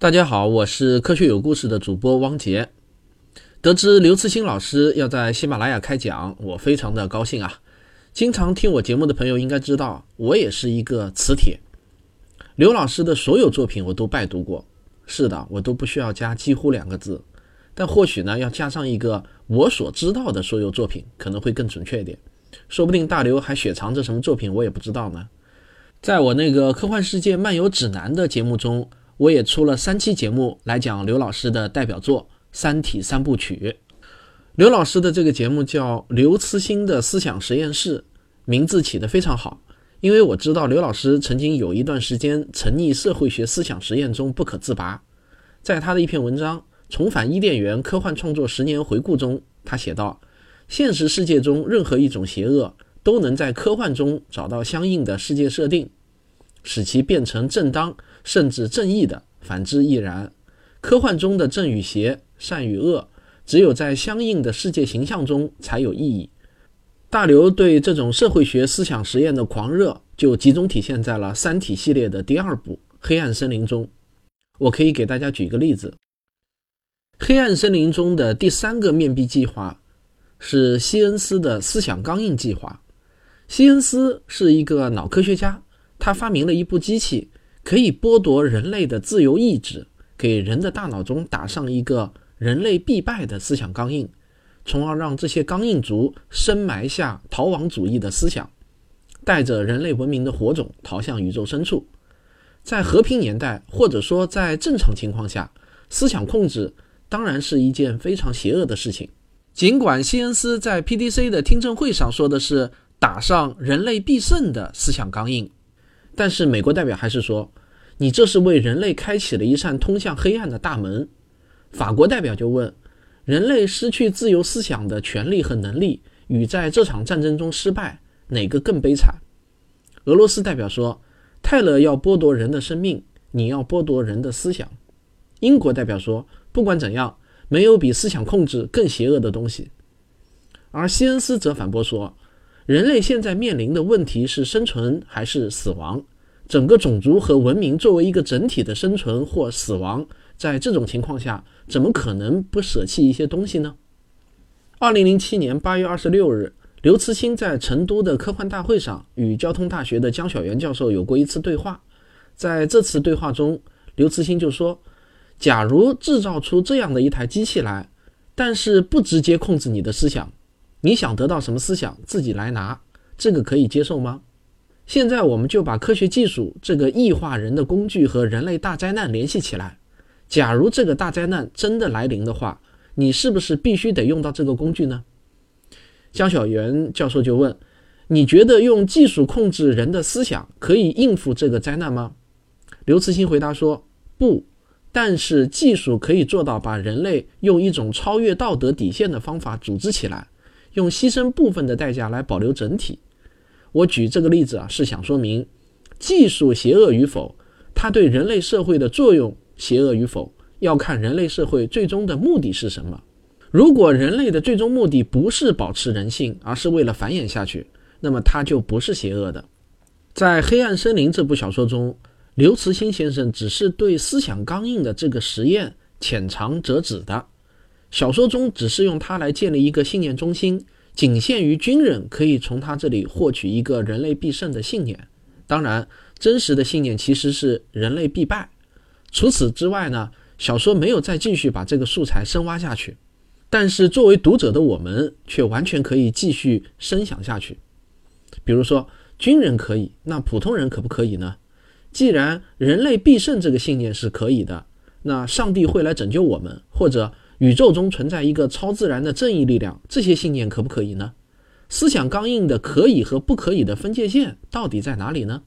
大家好，我是科学有故事的主播汪杰。得知刘慈欣老师要在喜马拉雅开讲，我非常的高兴啊！经常听我节目的朋友应该知道，我也是一个磁铁。刘老师的所有作品我都拜读过，是的，我都不需要加几乎两个字，但或许呢，要加上一个我所知道的所有作品，可能会更准确一点。说不定大刘还雪藏着什么作品，我也不知道呢。在我那个科幻世界漫游指南的节目中。我也出了三期节目来讲刘老师的代表作《三体》三部曲。刘老师的这个节目叫刘慈欣的思想实验室，名字起得非常好。因为我知道刘老师曾经有一段时间沉溺社会学思想实验中不可自拔。在他的一篇文章《重返伊甸园：科幻创作十年回顾》中，他写道：现实世界中任何一种邪恶都能在科幻中找到相应的世界设定，使其变成正当。甚至正义的，反之亦然。科幻中的正与邪、善与恶，只有在相应的世界形象中才有意义。大刘对这种社会学思想实验的狂热，就集中体现在了《三体》系列的第二部《黑暗森林》中。我可以给大家举一个例子：《黑暗森林》中的第三个面壁计划是西恩斯的思想钢印计划。西恩斯是一个脑科学家，他发明了一部机器。可以剥夺人类的自由意志，给人的大脑中打上一个人类必败的思想钢印，从而让这些钢印族深埋下逃亡主义的思想，带着人类文明的火种逃向宇宙深处。在和平年代，或者说在正常情况下，思想控制当然是一件非常邪恶的事情。尽管西恩斯在 PDC 的听证会上说的是打上人类必胜的思想钢印，但是美国代表还是说。你这是为人类开启了一扇通向黑暗的大门。法国代表就问：人类失去自由思想的权利和能力，与在这场战争中失败，哪个更悲惨？俄罗斯代表说：泰勒要剥夺人的生命，你要剥夺人的思想。英国代表说：不管怎样，没有比思想控制更邪恶的东西。而西恩斯则反驳说：人类现在面临的问题是生存还是死亡？整个种族和文明作为一个整体的生存或死亡，在这种情况下，怎么可能不舍弃一些东西呢？二零零七年八月二十六日，刘慈欣在成都的科幻大会上与交通大学的江晓原教授有过一次对话。在这次对话中，刘慈欣就说：“假如制造出这样的一台机器来，但是不直接控制你的思想，你想得到什么思想自己来拿，这个可以接受吗？”现在我们就把科学技术这个异化人的工具和人类大灾难联系起来。假如这个大灾难真的来临的话，你是不是必须得用到这个工具呢？江小元教授就问：“你觉得用技术控制人的思想可以应付这个灾难吗？”刘慈欣回答说：“不，但是技术可以做到把人类用一种超越道德底线的方法组织起来，用牺牲部分的代价来保留整体。”我举这个例子啊，是想说明技术邪恶与否，它对人类社会的作用邪恶与否，要看人类社会最终的目的是什么。如果人类的最终目的不是保持人性，而是为了繁衍下去，那么它就不是邪恶的。在《黑暗森林》这部小说中，刘慈欣先生只是对思想刚硬的这个实验浅尝辄止的，小说中只是用它来建立一个信念中心。仅限于军人可以从他这里获取一个人类必胜的信念，当然，真实的信念其实是人类必败。除此之外呢，小说没有再继续把这个素材深挖下去。但是作为读者的我们，却完全可以继续深想下去。比如说，军人可以，那普通人可不可以呢？既然人类必胜这个信念是可以的，那上帝会来拯救我们，或者？宇宙中存在一个超自然的正义力量，这些信念可不可以呢？思想钢印的可以和不可以的分界线到底在哪里呢？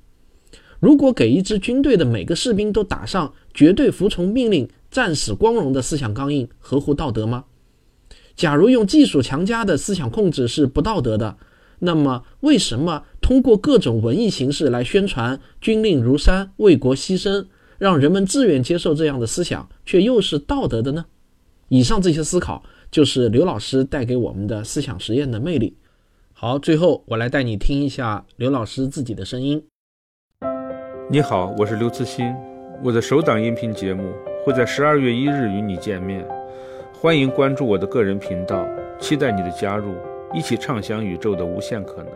如果给一支军队的每个士兵都打上绝对服从命令、战死光荣的思想钢印，合乎道德吗？假如用技术强加的思想控制是不道德的，那么为什么通过各种文艺形式来宣传军令如山、为国牺牲，让人们自愿接受这样的思想，却又是道德的呢？以上这些思考，就是刘老师带给我们的思想实验的魅力。好，最后我来带你听一下刘老师自己的声音。你好，我是刘慈欣，我的首档音频节目会在十二月一日与你见面，欢迎关注我的个人频道，期待你的加入，一起畅想宇宙的无限可能。